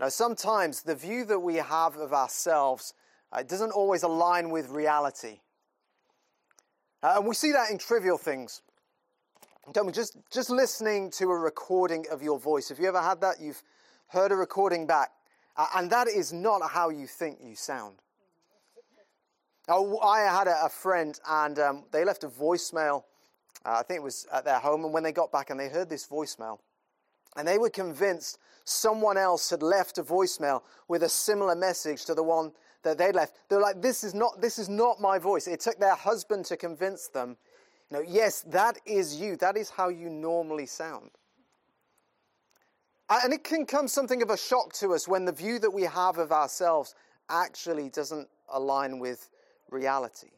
Now, sometimes the view that we have of ourselves uh, doesn't always align with reality. Uh, and we see that in trivial things. Don't we? Just, just listening to a recording of your voice. Have you ever had that? You've heard a recording back, uh, and that is not how you think you sound. I had a, a friend, and um, they left a voicemail. Uh, I think it was at their home, and when they got back and they heard this voicemail, and they were convinced someone else had left a voicemail with a similar message to the one that they'd left. They're like, this is not, this is not my voice. It took their husband to convince them no, yes, that is you. That is how you normally sound. And it can come something of a shock to us when the view that we have of ourselves actually doesn't align with reality.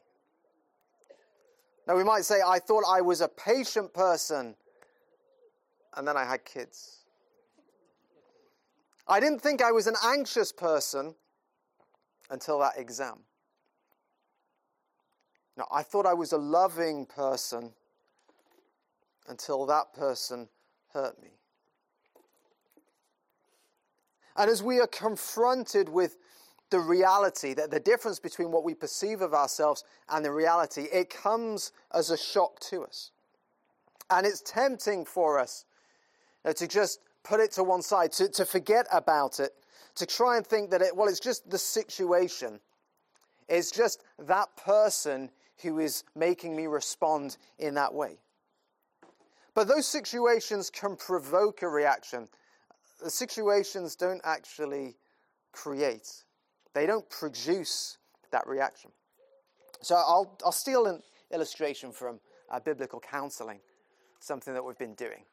Now, we might say, I thought I was a patient person, and then I had kids. I didn't think I was an anxious person until that exam. Now, I thought I was a loving person until that person hurt me. And as we are confronted with the reality, that the difference between what we perceive of ourselves and the reality, it comes as a shock to us. And it's tempting for us know, to just put it to one side, to, to forget about it, to try and think that it, well, it's just the situation. It's just that person who is making me respond in that way. But those situations can provoke a reaction. The situations don't actually create, they don't produce that reaction. So I'll, I'll steal an illustration from uh, biblical counseling, something that we've been doing.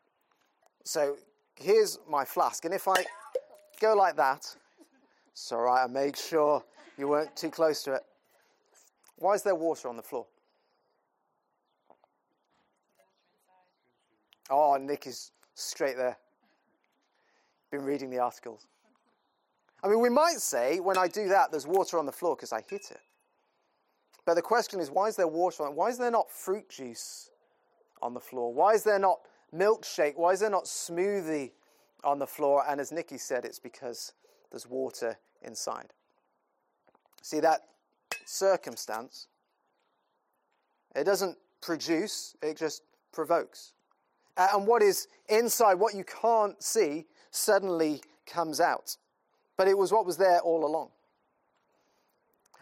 So here's my flask, and if I go like that, right, I made sure you weren't too close to it. Why is there water on the floor? Oh, Nick is straight there. Been reading the articles. I mean, we might say when I do that, there's water on the floor because I hit it. But the question is, why is there water on? Why is there not fruit juice on the floor? Why is there not milkshake? Why is there not smoothie on the floor? And as Nikki said, it's because there's water inside. See, that circumstance. It doesn't produce, it just provokes. And what is inside, what you can't see, suddenly comes out. But it was what was there all along.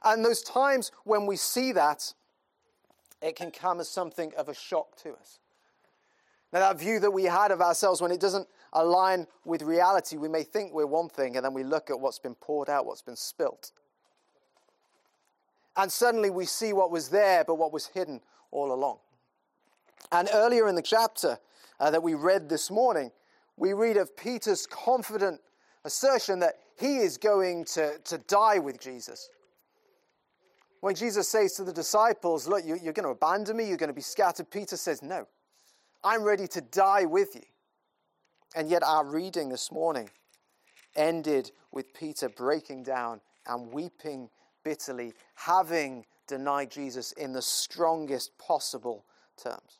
And those times when we see that, it can come as something of a shock to us. Now, that view that we had of ourselves, when it doesn't align with reality, we may think we're one thing, and then we look at what's been poured out, what's been spilt. And suddenly we see what was there, but what was hidden all along. And earlier in the chapter uh, that we read this morning, we read of Peter's confident assertion that he is going to, to die with Jesus. When Jesus says to the disciples, Look, you, you're going to abandon me, you're going to be scattered, Peter says, No, I'm ready to die with you. And yet, our reading this morning ended with Peter breaking down and weeping bitterly, having denied Jesus in the strongest possible terms.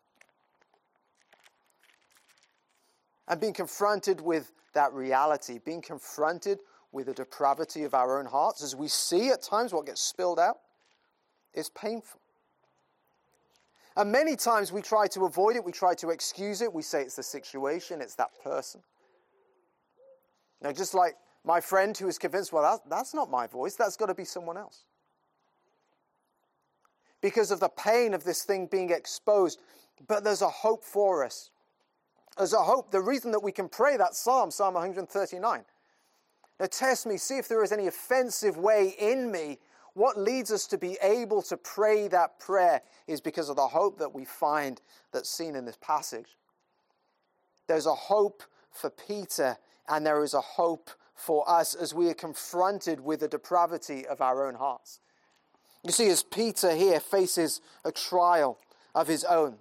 And being confronted with that reality, being confronted with the depravity of our own hearts, as we see at times what gets spilled out, is painful. And many times we try to avoid it, we try to excuse it, we say it's the situation, it's that person. Now, just like my friend who is convinced, well, that, that's not my voice, that's got to be someone else. Because of the pain of this thing being exposed. But there's a hope for us. There's a hope. The reason that we can pray that psalm, Psalm 139. Now, test me, see if there is any offensive way in me. What leads us to be able to pray that prayer is because of the hope that we find that's seen in this passage. There's a hope for Peter, and there is a hope for us as we are confronted with the depravity of our own hearts. You see, as Peter here faces a trial of his own,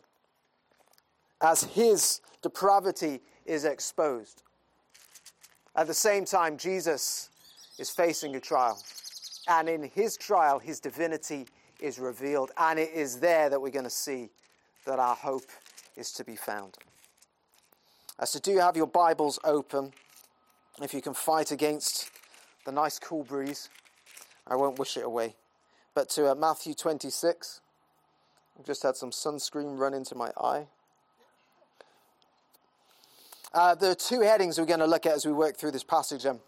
as his depravity is exposed, at the same time, Jesus is facing a trial. And in his trial, his divinity is revealed. And it is there that we're going to see that our hope is to be found. Uh, so, do you have your Bibles open? If you can fight against the nice cool breeze, I won't wish it away. But to uh, Matthew 26, I've just had some sunscreen run into my eye. Uh, there are two headings we're going to look at as we work through this passage. Um,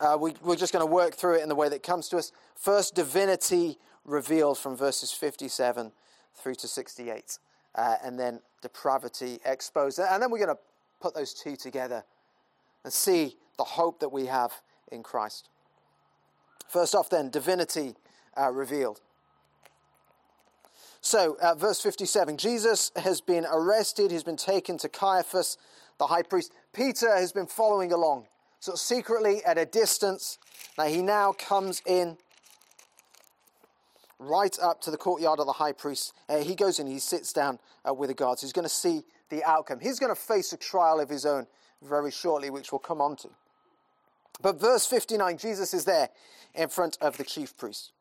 uh, we, we're just going to work through it in the way that comes to us. First, divinity revealed from verses 57 through to 68, uh, and then depravity exposed. And then we're going to put those two together and see the hope that we have in Christ. First off, then, divinity uh, revealed. So, uh, verse 57 Jesus has been arrested, he's been taken to Caiaphas, the high priest. Peter has been following along, so secretly at a distance. Now, he now comes in right up to the courtyard of the high priest. Uh, he goes in, he sits down uh, with the guards. He's going to see the outcome. He's going to face a trial of his own very shortly, which we'll come on to. But verse 59, Jesus is there in front of the chief priest.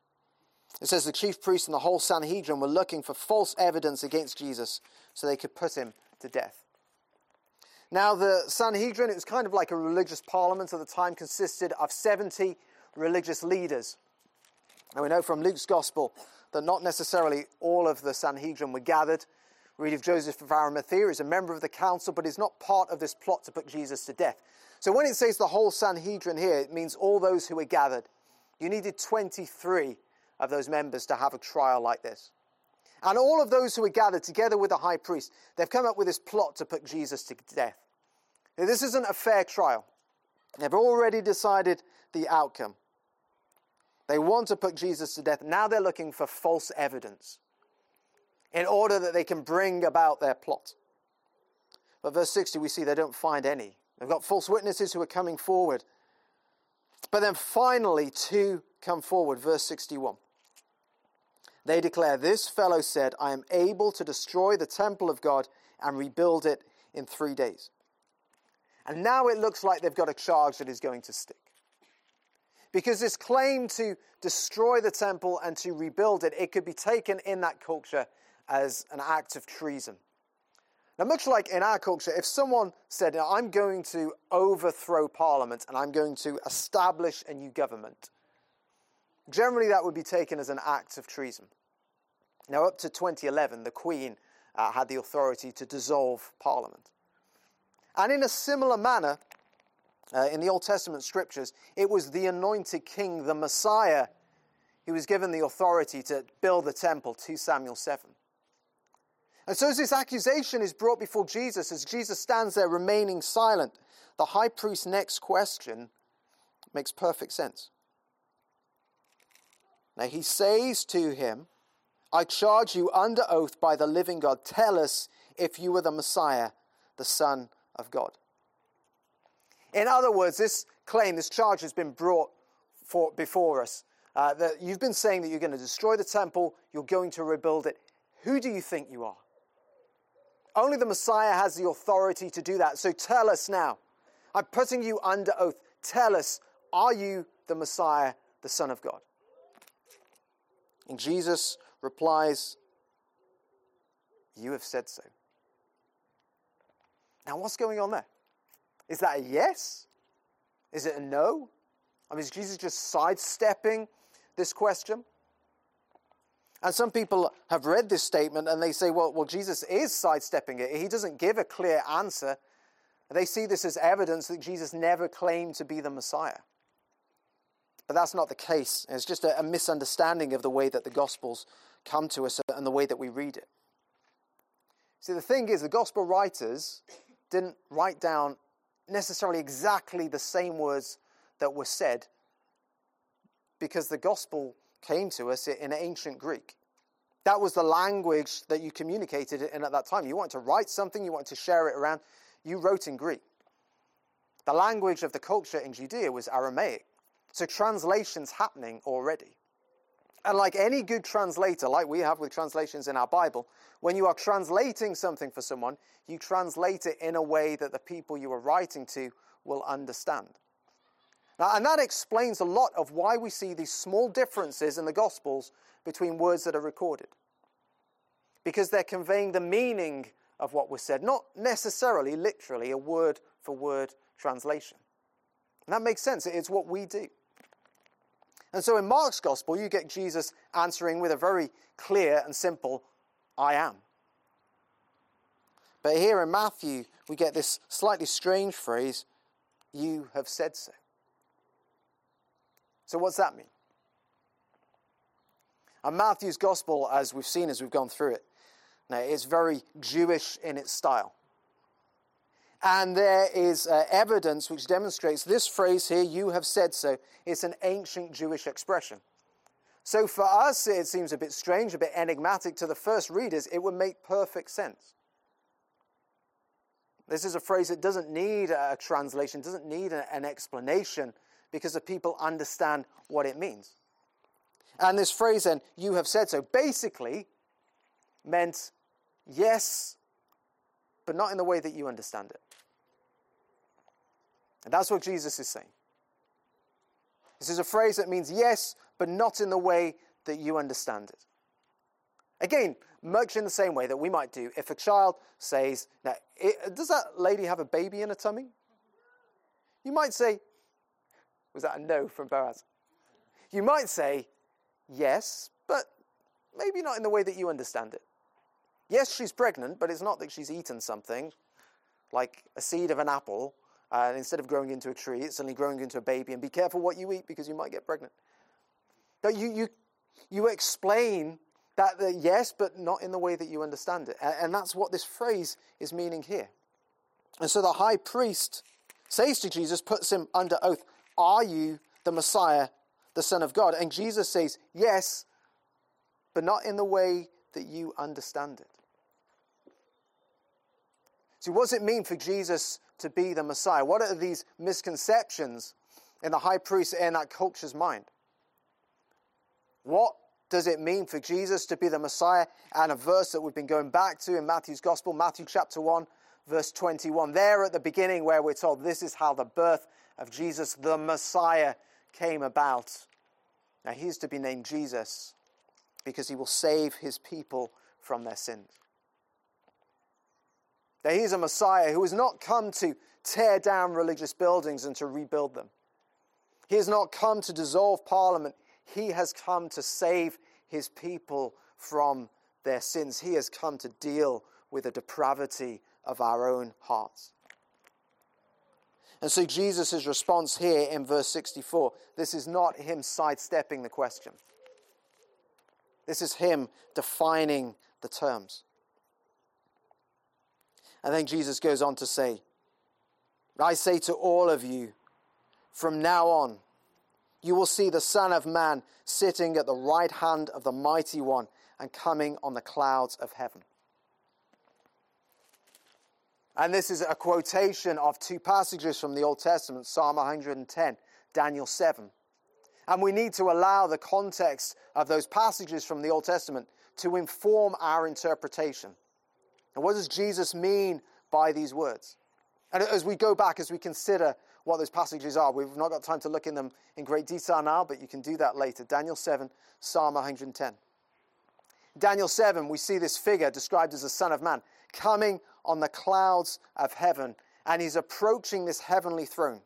It says the chief priest and the whole Sanhedrin were looking for false evidence against Jesus so they could put him to death. Now, the Sanhedrin, it was kind of like a religious parliament at the time, consisted of 70 religious leaders. And we know from Luke's gospel that not necessarily all of the Sanhedrin were gathered. Read of Joseph of Arimathea is a member of the council, but is not part of this plot to put Jesus to death. So when it says the whole Sanhedrin here, it means all those who were gathered. You needed 23 of those members to have a trial like this. And all of those who were gathered together with the high priest, they've come up with this plot to put Jesus to death. Now, this isn't a fair trial. They've already decided the outcome. They want to put Jesus to death. Now they're looking for false evidence in order that they can bring about their plot. But verse 60, we see they don't find any. They've got false witnesses who are coming forward. But then finally, two come forward. Verse 61. They declare, This fellow said, I am able to destroy the temple of God and rebuild it in three days. And now it looks like they've got a charge that is going to stick. Because this claim to destroy the temple and to rebuild it, it could be taken in that culture as an act of treason. Now, much like in our culture, if someone said, I'm going to overthrow Parliament and I'm going to establish a new government, generally that would be taken as an act of treason. Now, up to 2011, the Queen uh, had the authority to dissolve Parliament. And in a similar manner, uh, in the Old Testament scriptures, it was the anointed king, the Messiah, who was given the authority to build the temple, 2 Samuel 7. And so, as this accusation is brought before Jesus, as Jesus stands there remaining silent, the high priest's next question makes perfect sense. Now, he says to him, I charge you under oath by the living God, tell us if you are the Messiah, the Son of God. In other words, this claim, this charge has been brought for, before us. Uh, that you've been saying that you're going to destroy the temple, you're going to rebuild it. Who do you think you are? Only the Messiah has the authority to do that. So tell us now. I'm putting you under oath. Tell us, are you the Messiah, the Son of God? And Jesus replies, You have said so. Now, what's going on there? Is that a yes? Is it a no? I mean, is Jesus just sidestepping this question? And some people have read this statement and they say, well, well, Jesus is sidestepping it. He doesn't give a clear answer. They see this as evidence that Jesus never claimed to be the Messiah. But that's not the case. It's just a, a misunderstanding of the way that the Gospels come to us and the way that we read it. See, the thing is, the Gospel writers didn't write down necessarily exactly the same words that were said because the gospel came to us in ancient Greek. That was the language that you communicated in at that time. You wanted to write something, you wanted to share it around, you wrote in Greek. The language of the culture in Judea was Aramaic. So translations happening already. And like any good translator, like we have with translations in our Bible, when you are translating something for someone, you translate it in a way that the people you are writing to will understand. Now, and that explains a lot of why we see these small differences in the Gospels between words that are recorded. Because they're conveying the meaning of what was said, not necessarily literally a word for word translation. And that makes sense. It's what we do. And so in Mark's gospel, you get Jesus answering with a very clear and simple, I am. But here in Matthew, we get this slightly strange phrase, you have said so. So, what's that mean? And Matthew's gospel, as we've seen as we've gone through it, now, is very Jewish in its style. And there is uh, evidence which demonstrates this phrase here, you have said so, it's an ancient Jewish expression. So for us, it seems a bit strange, a bit enigmatic. To the first readers, it would make perfect sense. This is a phrase that doesn't need a translation, doesn't need an explanation, because the people understand what it means. And this phrase, then, you have said so, basically meant yes, but not in the way that you understand it. And that's what Jesus is saying. This is a phrase that means yes, but not in the way that you understand it. Again, much in the same way that we might do if a child says, now, it, eh, does that lady have a baby in her tummy? You might say, was that a no from Boaz? You might say, yes, but maybe not in the way that you understand it. Yes, she's pregnant, but it's not that she's eaten something like a seed of an apple and instead of growing into a tree, it's suddenly growing into a baby. And be careful what you eat because you might get pregnant. But you, you, you explain that, that yes, but not in the way that you understand it. And, and that's what this phrase is meaning here. And so the high priest says to Jesus, puts him under oath, Are you the Messiah, the Son of God? And Jesus says, Yes, but not in the way that you understand it. See, what does it mean for Jesus to be the Messiah? What are these misconceptions in the high priest and that culture's mind? What does it mean for Jesus to be the Messiah? And a verse that we've been going back to in Matthew's Gospel, Matthew chapter 1, verse 21. There at the beginning, where we're told this is how the birth of Jesus, the Messiah, came about. Now, he's to be named Jesus because he will save his people from their sins that he's a Messiah who has not come to tear down religious buildings and to rebuild them. He has not come to dissolve parliament. He has come to save his people from their sins. He has come to deal with the depravity of our own hearts. And so Jesus' response here in verse 64 this is not him sidestepping the question. This is him defining the terms. And then Jesus goes on to say, I say to all of you, from now on, you will see the Son of Man sitting at the right hand of the Mighty One and coming on the clouds of heaven. And this is a quotation of two passages from the Old Testament Psalm 110, Daniel 7. And we need to allow the context of those passages from the Old Testament to inform our interpretation. And what does Jesus mean by these words? And as we go back, as we consider what those passages are, we've not got time to look in them in great detail now, but you can do that later. Daniel 7, Psalm 110. Daniel 7, we see this figure described as the Son of Man coming on the clouds of heaven, and he's approaching this heavenly throne.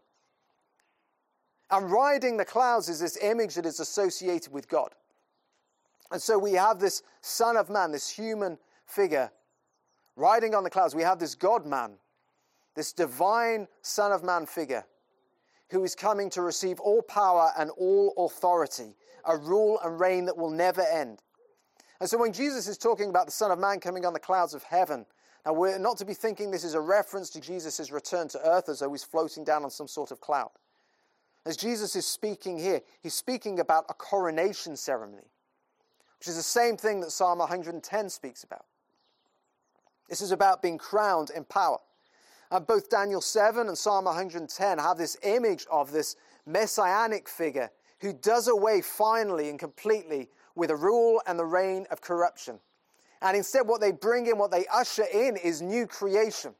And riding the clouds is this image that is associated with God. And so we have this Son of Man, this human figure, riding on the clouds, we have this God man, this divine Son of Man figure, who is coming to receive all power and all authority, a rule and reign that will never end. And so when Jesus is talking about the Son of Man coming on the clouds of heaven, now we're not to be thinking this is a reference to Jesus' return to earth as though he's floating down on some sort of cloud. As Jesus is speaking here, he's speaking about a coronation ceremony, which is the same thing that Psalm 110 speaks about. This is about being crowned in power. And both Daniel 7 and Psalm 110 have this image of this messianic figure who does away finally and completely with the rule and the reign of corruption. And instead, what they bring in, what they usher in, is new creation.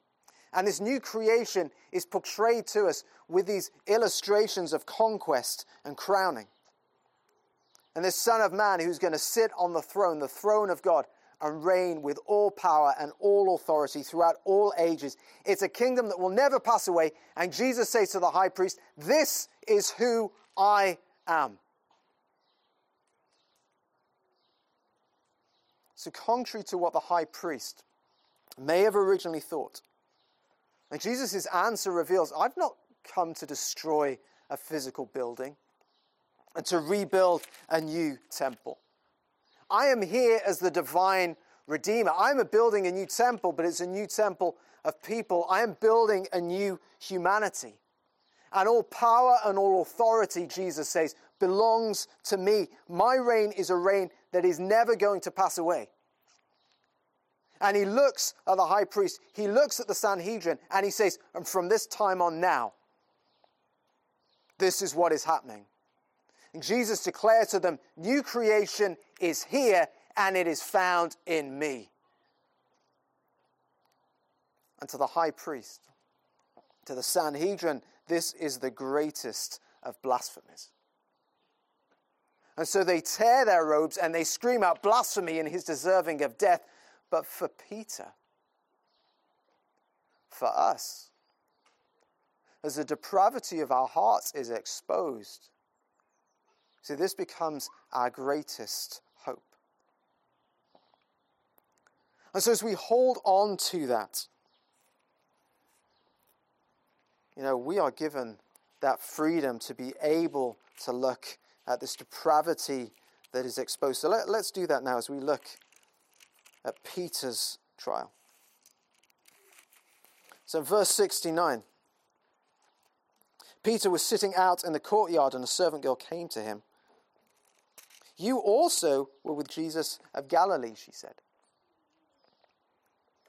And this new creation is portrayed to us with these illustrations of conquest and crowning. And this Son of Man who's going to sit on the throne, the throne of God, and reign with all power and all authority throughout all ages. It's a kingdom that will never pass away. And Jesus says to the high priest, This is who I am. So, contrary to what the high priest may have originally thought, and Jesus' answer reveals, I've not come to destroy a physical building and to rebuild a new temple. I am here as the divine redeemer. I'm building a new temple, but it's a new temple of people. I am building a new humanity. And all power and all authority, Jesus says, belongs to me. My reign is a reign that is never going to pass away. And he looks at the high priest, he looks at the Sanhedrin, and he says, And from this time on now, this is what is happening. And Jesus declared to them, New creation is here and it is found in me. And to the high priest, to the Sanhedrin, this is the greatest of blasphemies. And so they tear their robes and they scream out blasphemy and his deserving of death. But for Peter, for us, as the depravity of our hearts is exposed, See, this becomes our greatest hope. And so, as we hold on to that, you know, we are given that freedom to be able to look at this depravity that is exposed. So, let, us do that now as we look at Peter's trial. So, verse 69 Peter was sitting out in the courtyard, and a servant girl came to him. You also were with Jesus of Galilee, she said.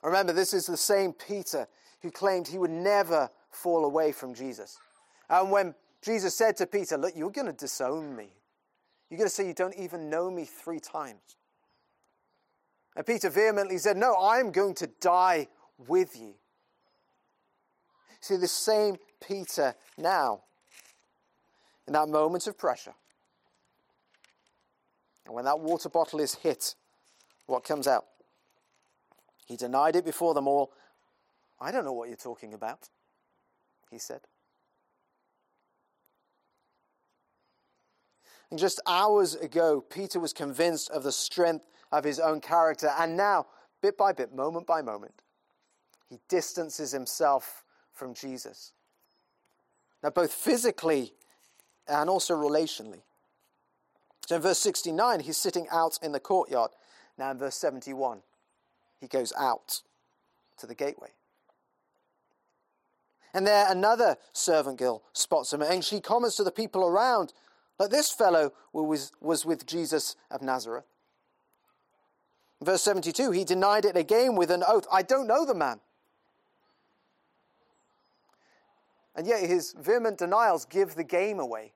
Remember, this is the same Peter who claimed he would never fall away from Jesus. And when Jesus said to Peter, Look, you're going to disown me. You're going to say you don't even know me three times. And Peter vehemently said, No, I'm going to die with you. See, the same Peter now, in that moment of pressure, and when that water bottle is hit, what comes out? He denied it before them all. I don't know what you're talking about, he said. And just hours ago, Peter was convinced of the strength of his own character. And now, bit by bit, moment by moment, he distances himself from Jesus. Now, both physically and also relationally. So in verse 69, he's sitting out in the courtyard. Now in verse 71, he goes out to the gateway. And there another servant girl spots him, and she comments to the people around that this fellow was, was with Jesus of Nazareth. verse 72, he denied it again with an oath I don't know the man. And yet his vehement denials give the game away.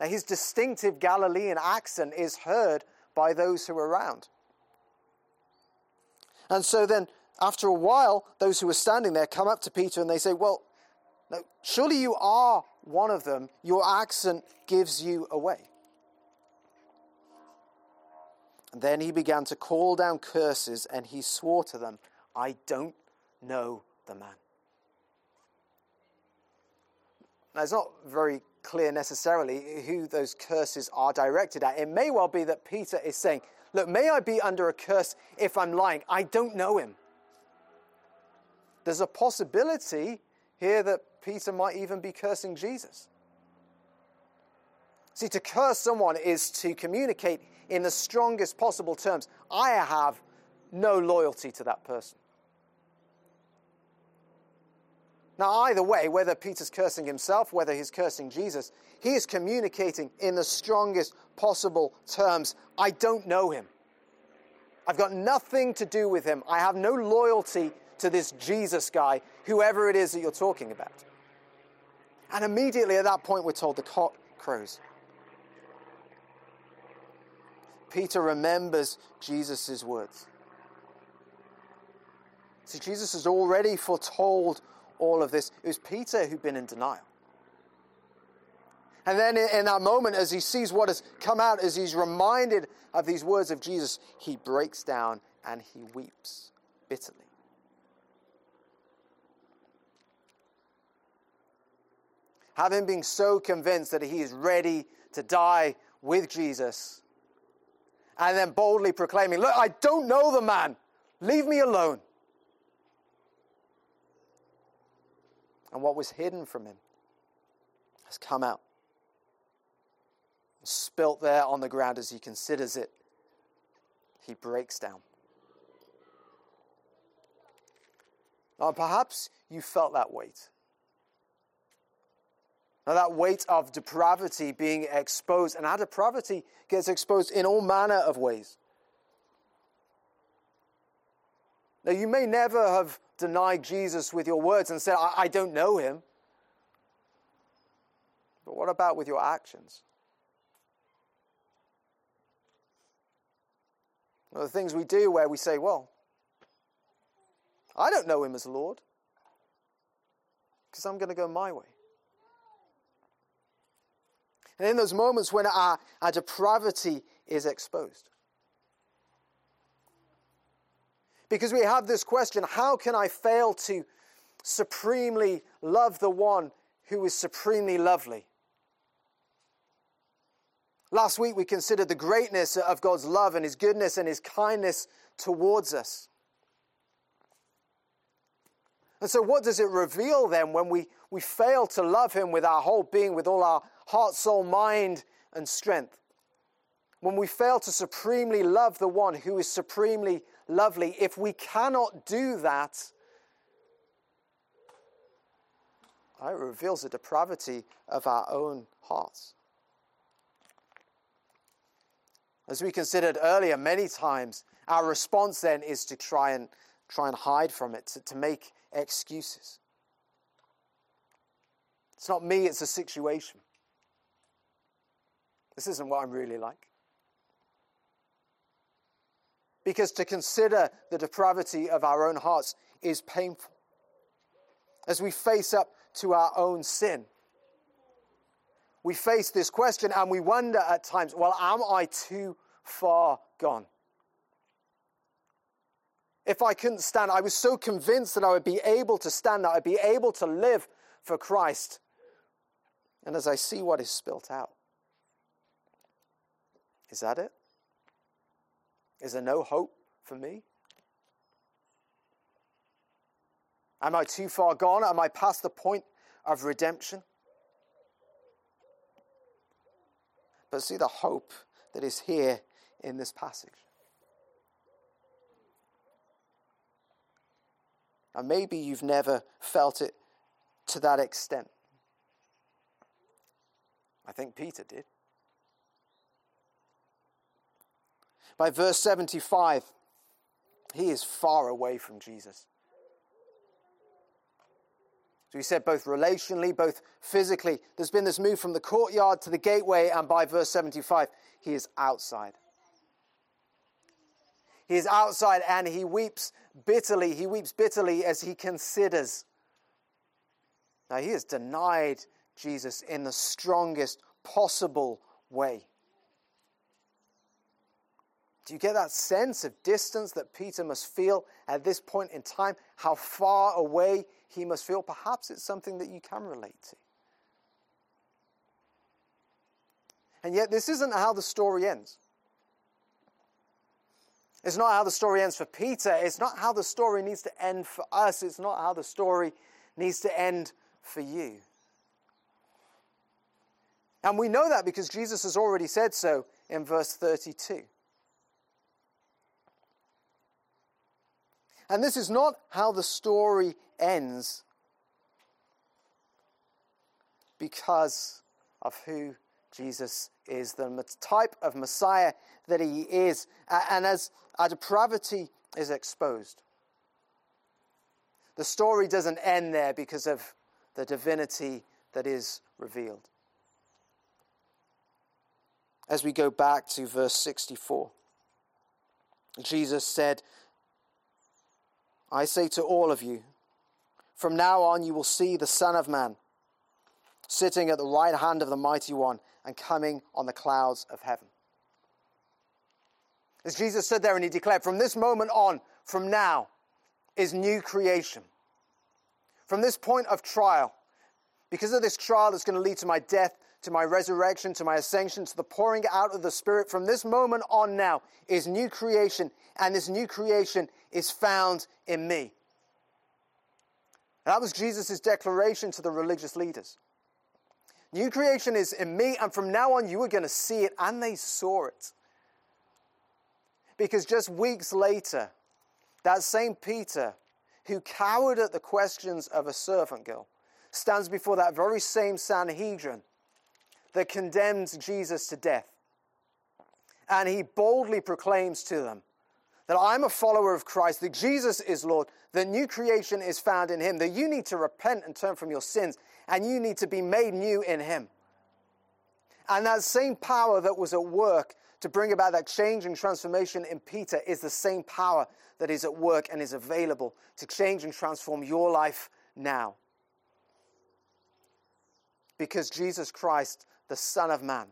Now, his distinctive Galilean accent is heard by those who are around. And so then, after a while, those who are standing there come up to Peter and they say, Well, no, surely you are one of them. Your accent gives you away. And then he began to call down curses and he swore to them, I don't know the man. Now, it's not very clear necessarily who those curses are directed at. It may well be that Peter is saying, Look, may I be under a curse if I'm lying? I don't know him. There's a possibility here that Peter might even be cursing Jesus. See, to curse someone is to communicate in the strongest possible terms I have no loyalty to that person. Now, either way, whether Peter's cursing himself, whether he's cursing Jesus, he is communicating in the strongest possible terms I don't know him. I've got nothing to do with him. I have no loyalty to this Jesus guy, whoever it is that you're talking about. And immediately at that point, we're told the cock crows. Peter remembers Jesus' words. See, Jesus has already foretold all of this. It was Peter who'd been in denial. And then in, that moment, as he sees what has come out, as he's reminded of these words of Jesus, he breaks down and he weeps bitterly. Having been so convinced that he is ready to die with Jesus, and then boldly proclaiming, Look, I don't know the man, leave me alone. And what was hidden from him has come out, spilt there on the ground as he considers it. He breaks down. Now, perhaps you felt that weight. Now, that weight of depravity being exposed, and our depravity gets exposed in all manner of ways. Now, you may never have denied Jesus with your words and said, I, I don't know him. But what about with your actions? Well, the things we do where we say, Well, I don't know him as Lord because I'm going to go my way. And in those moments when our, our depravity is exposed. Because we have this question how can I fail to supremely love the one who is supremely lovely? Last week we considered the greatness of God's love and his goodness and his kindness towards us. And so, what does it reveal then when we, we fail to love him with our whole being, with all our heart, soul, mind, and strength? When we fail to supremely love the one who is supremely lovely, if we cannot do that, it reveals the depravity of our own hearts. As we considered earlier, many times our response then is to try and try and hide from it, to, to make excuses. It's not me, it's a situation. This isn't what I'm really like. Because to consider the depravity of our own hearts is painful. As we face up to our own sin, we face this question and we wonder at times, well, am I too far gone? If I couldn't stand, I was so convinced that I would be able to stand, that I'd be able to live for Christ. And as I see what is spilt out, is that it? Is there no hope for me? Am I too far gone? Am I past the point of redemption? But see the hope that is here in this passage. And maybe you've never felt it to that extent. I think Peter did. By verse 75, he is far away from Jesus. So he said, both relationally, both physically, there's been this move from the courtyard to the gateway, and by verse 75, he is outside. He is outside and he weeps bitterly. He weeps bitterly as he considers. Now, he has denied Jesus in the strongest possible way. Do you get that sense of distance that Peter must feel at this point in time? How far away he must feel? Perhaps it's something that you can relate to. And yet, this isn't how the story ends. It's not how the story ends for Peter. It's not how the story needs to end for us. It's not how the story needs to end for you. And we know that because Jesus has already said so in verse 32. And this is not how the story ends because of who Jesus is, the type of Messiah that he is, and as our depravity is exposed. The story doesn't end there because of the divinity that is revealed. As we go back to verse 64, Jesus said, I say to all of you, from now on you will see the Son of Man sitting at the right hand of the mighty one and coming on the clouds of heaven. As Jesus stood there and he declared, From this moment on, from now, is new creation. From this point of trial, because of this trial that's going to lead to my death, to my resurrection, to my ascension, to the pouring out of the Spirit, from this moment on now is new creation, and this new creation is found in me. That was Jesus' declaration to the religious leaders. New creation is in me, and from now on you are going to see it, and they saw it. Because just weeks later, that same Peter, who cowered at the questions of a servant girl, stands before that very same Sanhedrin that condemns Jesus to death. And he boldly proclaims to them that I'm a follower of Christ, that Jesus is Lord, that new creation is found in him, that you need to repent and turn from your sins, and you need to be made new in him. And that same power that was at work to bring about that change and transformation in Peter is the same power that is at work and is available to change and transform your life now. Because Jesus Christ, the Son of Man,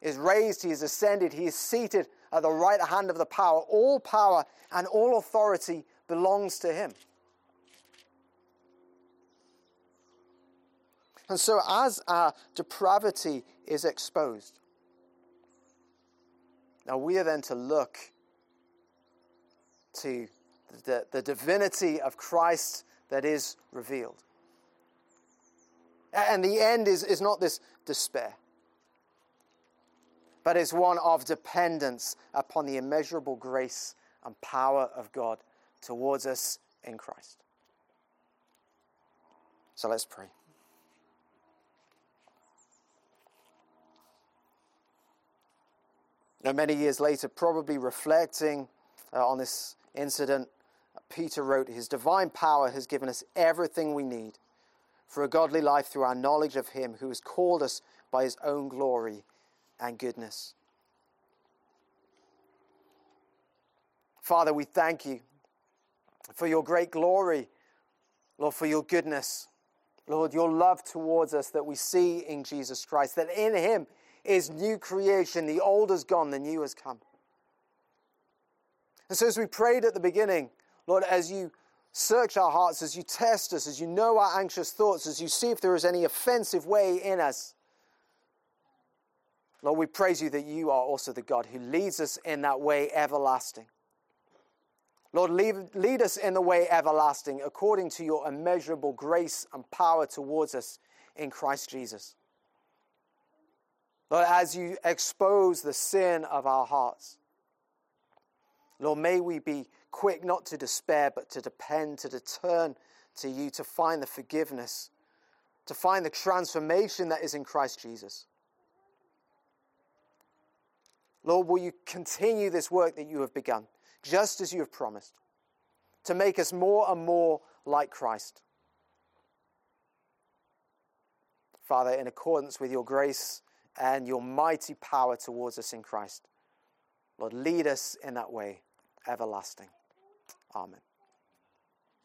is raised, he is ascended, he is seated at the right hand of the power. All power and all authority belongs to him. And so, as our depravity is exposed, now we are then to look to the, the divinity of Christ that is revealed. And the end is, is not this despair, but is one of dependence upon the immeasurable grace and power of God towards us in Christ. So let's pray. Now, many years later, probably reflecting uh, on this incident, Peter wrote, His divine power has given us everything we need for a godly life through our knowledge of Him who has called us by His own glory and goodness. Father, we thank you for your great glory, Lord, for your goodness, Lord, your love towards us that we see in Jesus Christ, that in Him is new creation. The old is gone, the new has come. And so, as we prayed at the beginning, Lord, as you search our hearts, as you test us, as you know our anxious thoughts, as you see if there is any offensive way in us, Lord, we praise you that you are also the God who leads us in that way everlasting. Lord, lead, lead us in the way everlasting according to your immeasurable grace and power towards us in Christ Jesus. Lord, as you expose the sin of our hearts, Lord, may we be quick not to despair, but to depend, to turn to you, to find the forgiveness, to find the transformation that is in Christ Jesus. Lord, will you continue this work that you have begun, just as you have promised, to make us more and more like Christ? Father, in accordance with your grace and your mighty power towards us in Christ. Lord, lead us in that way, everlasting. Amen.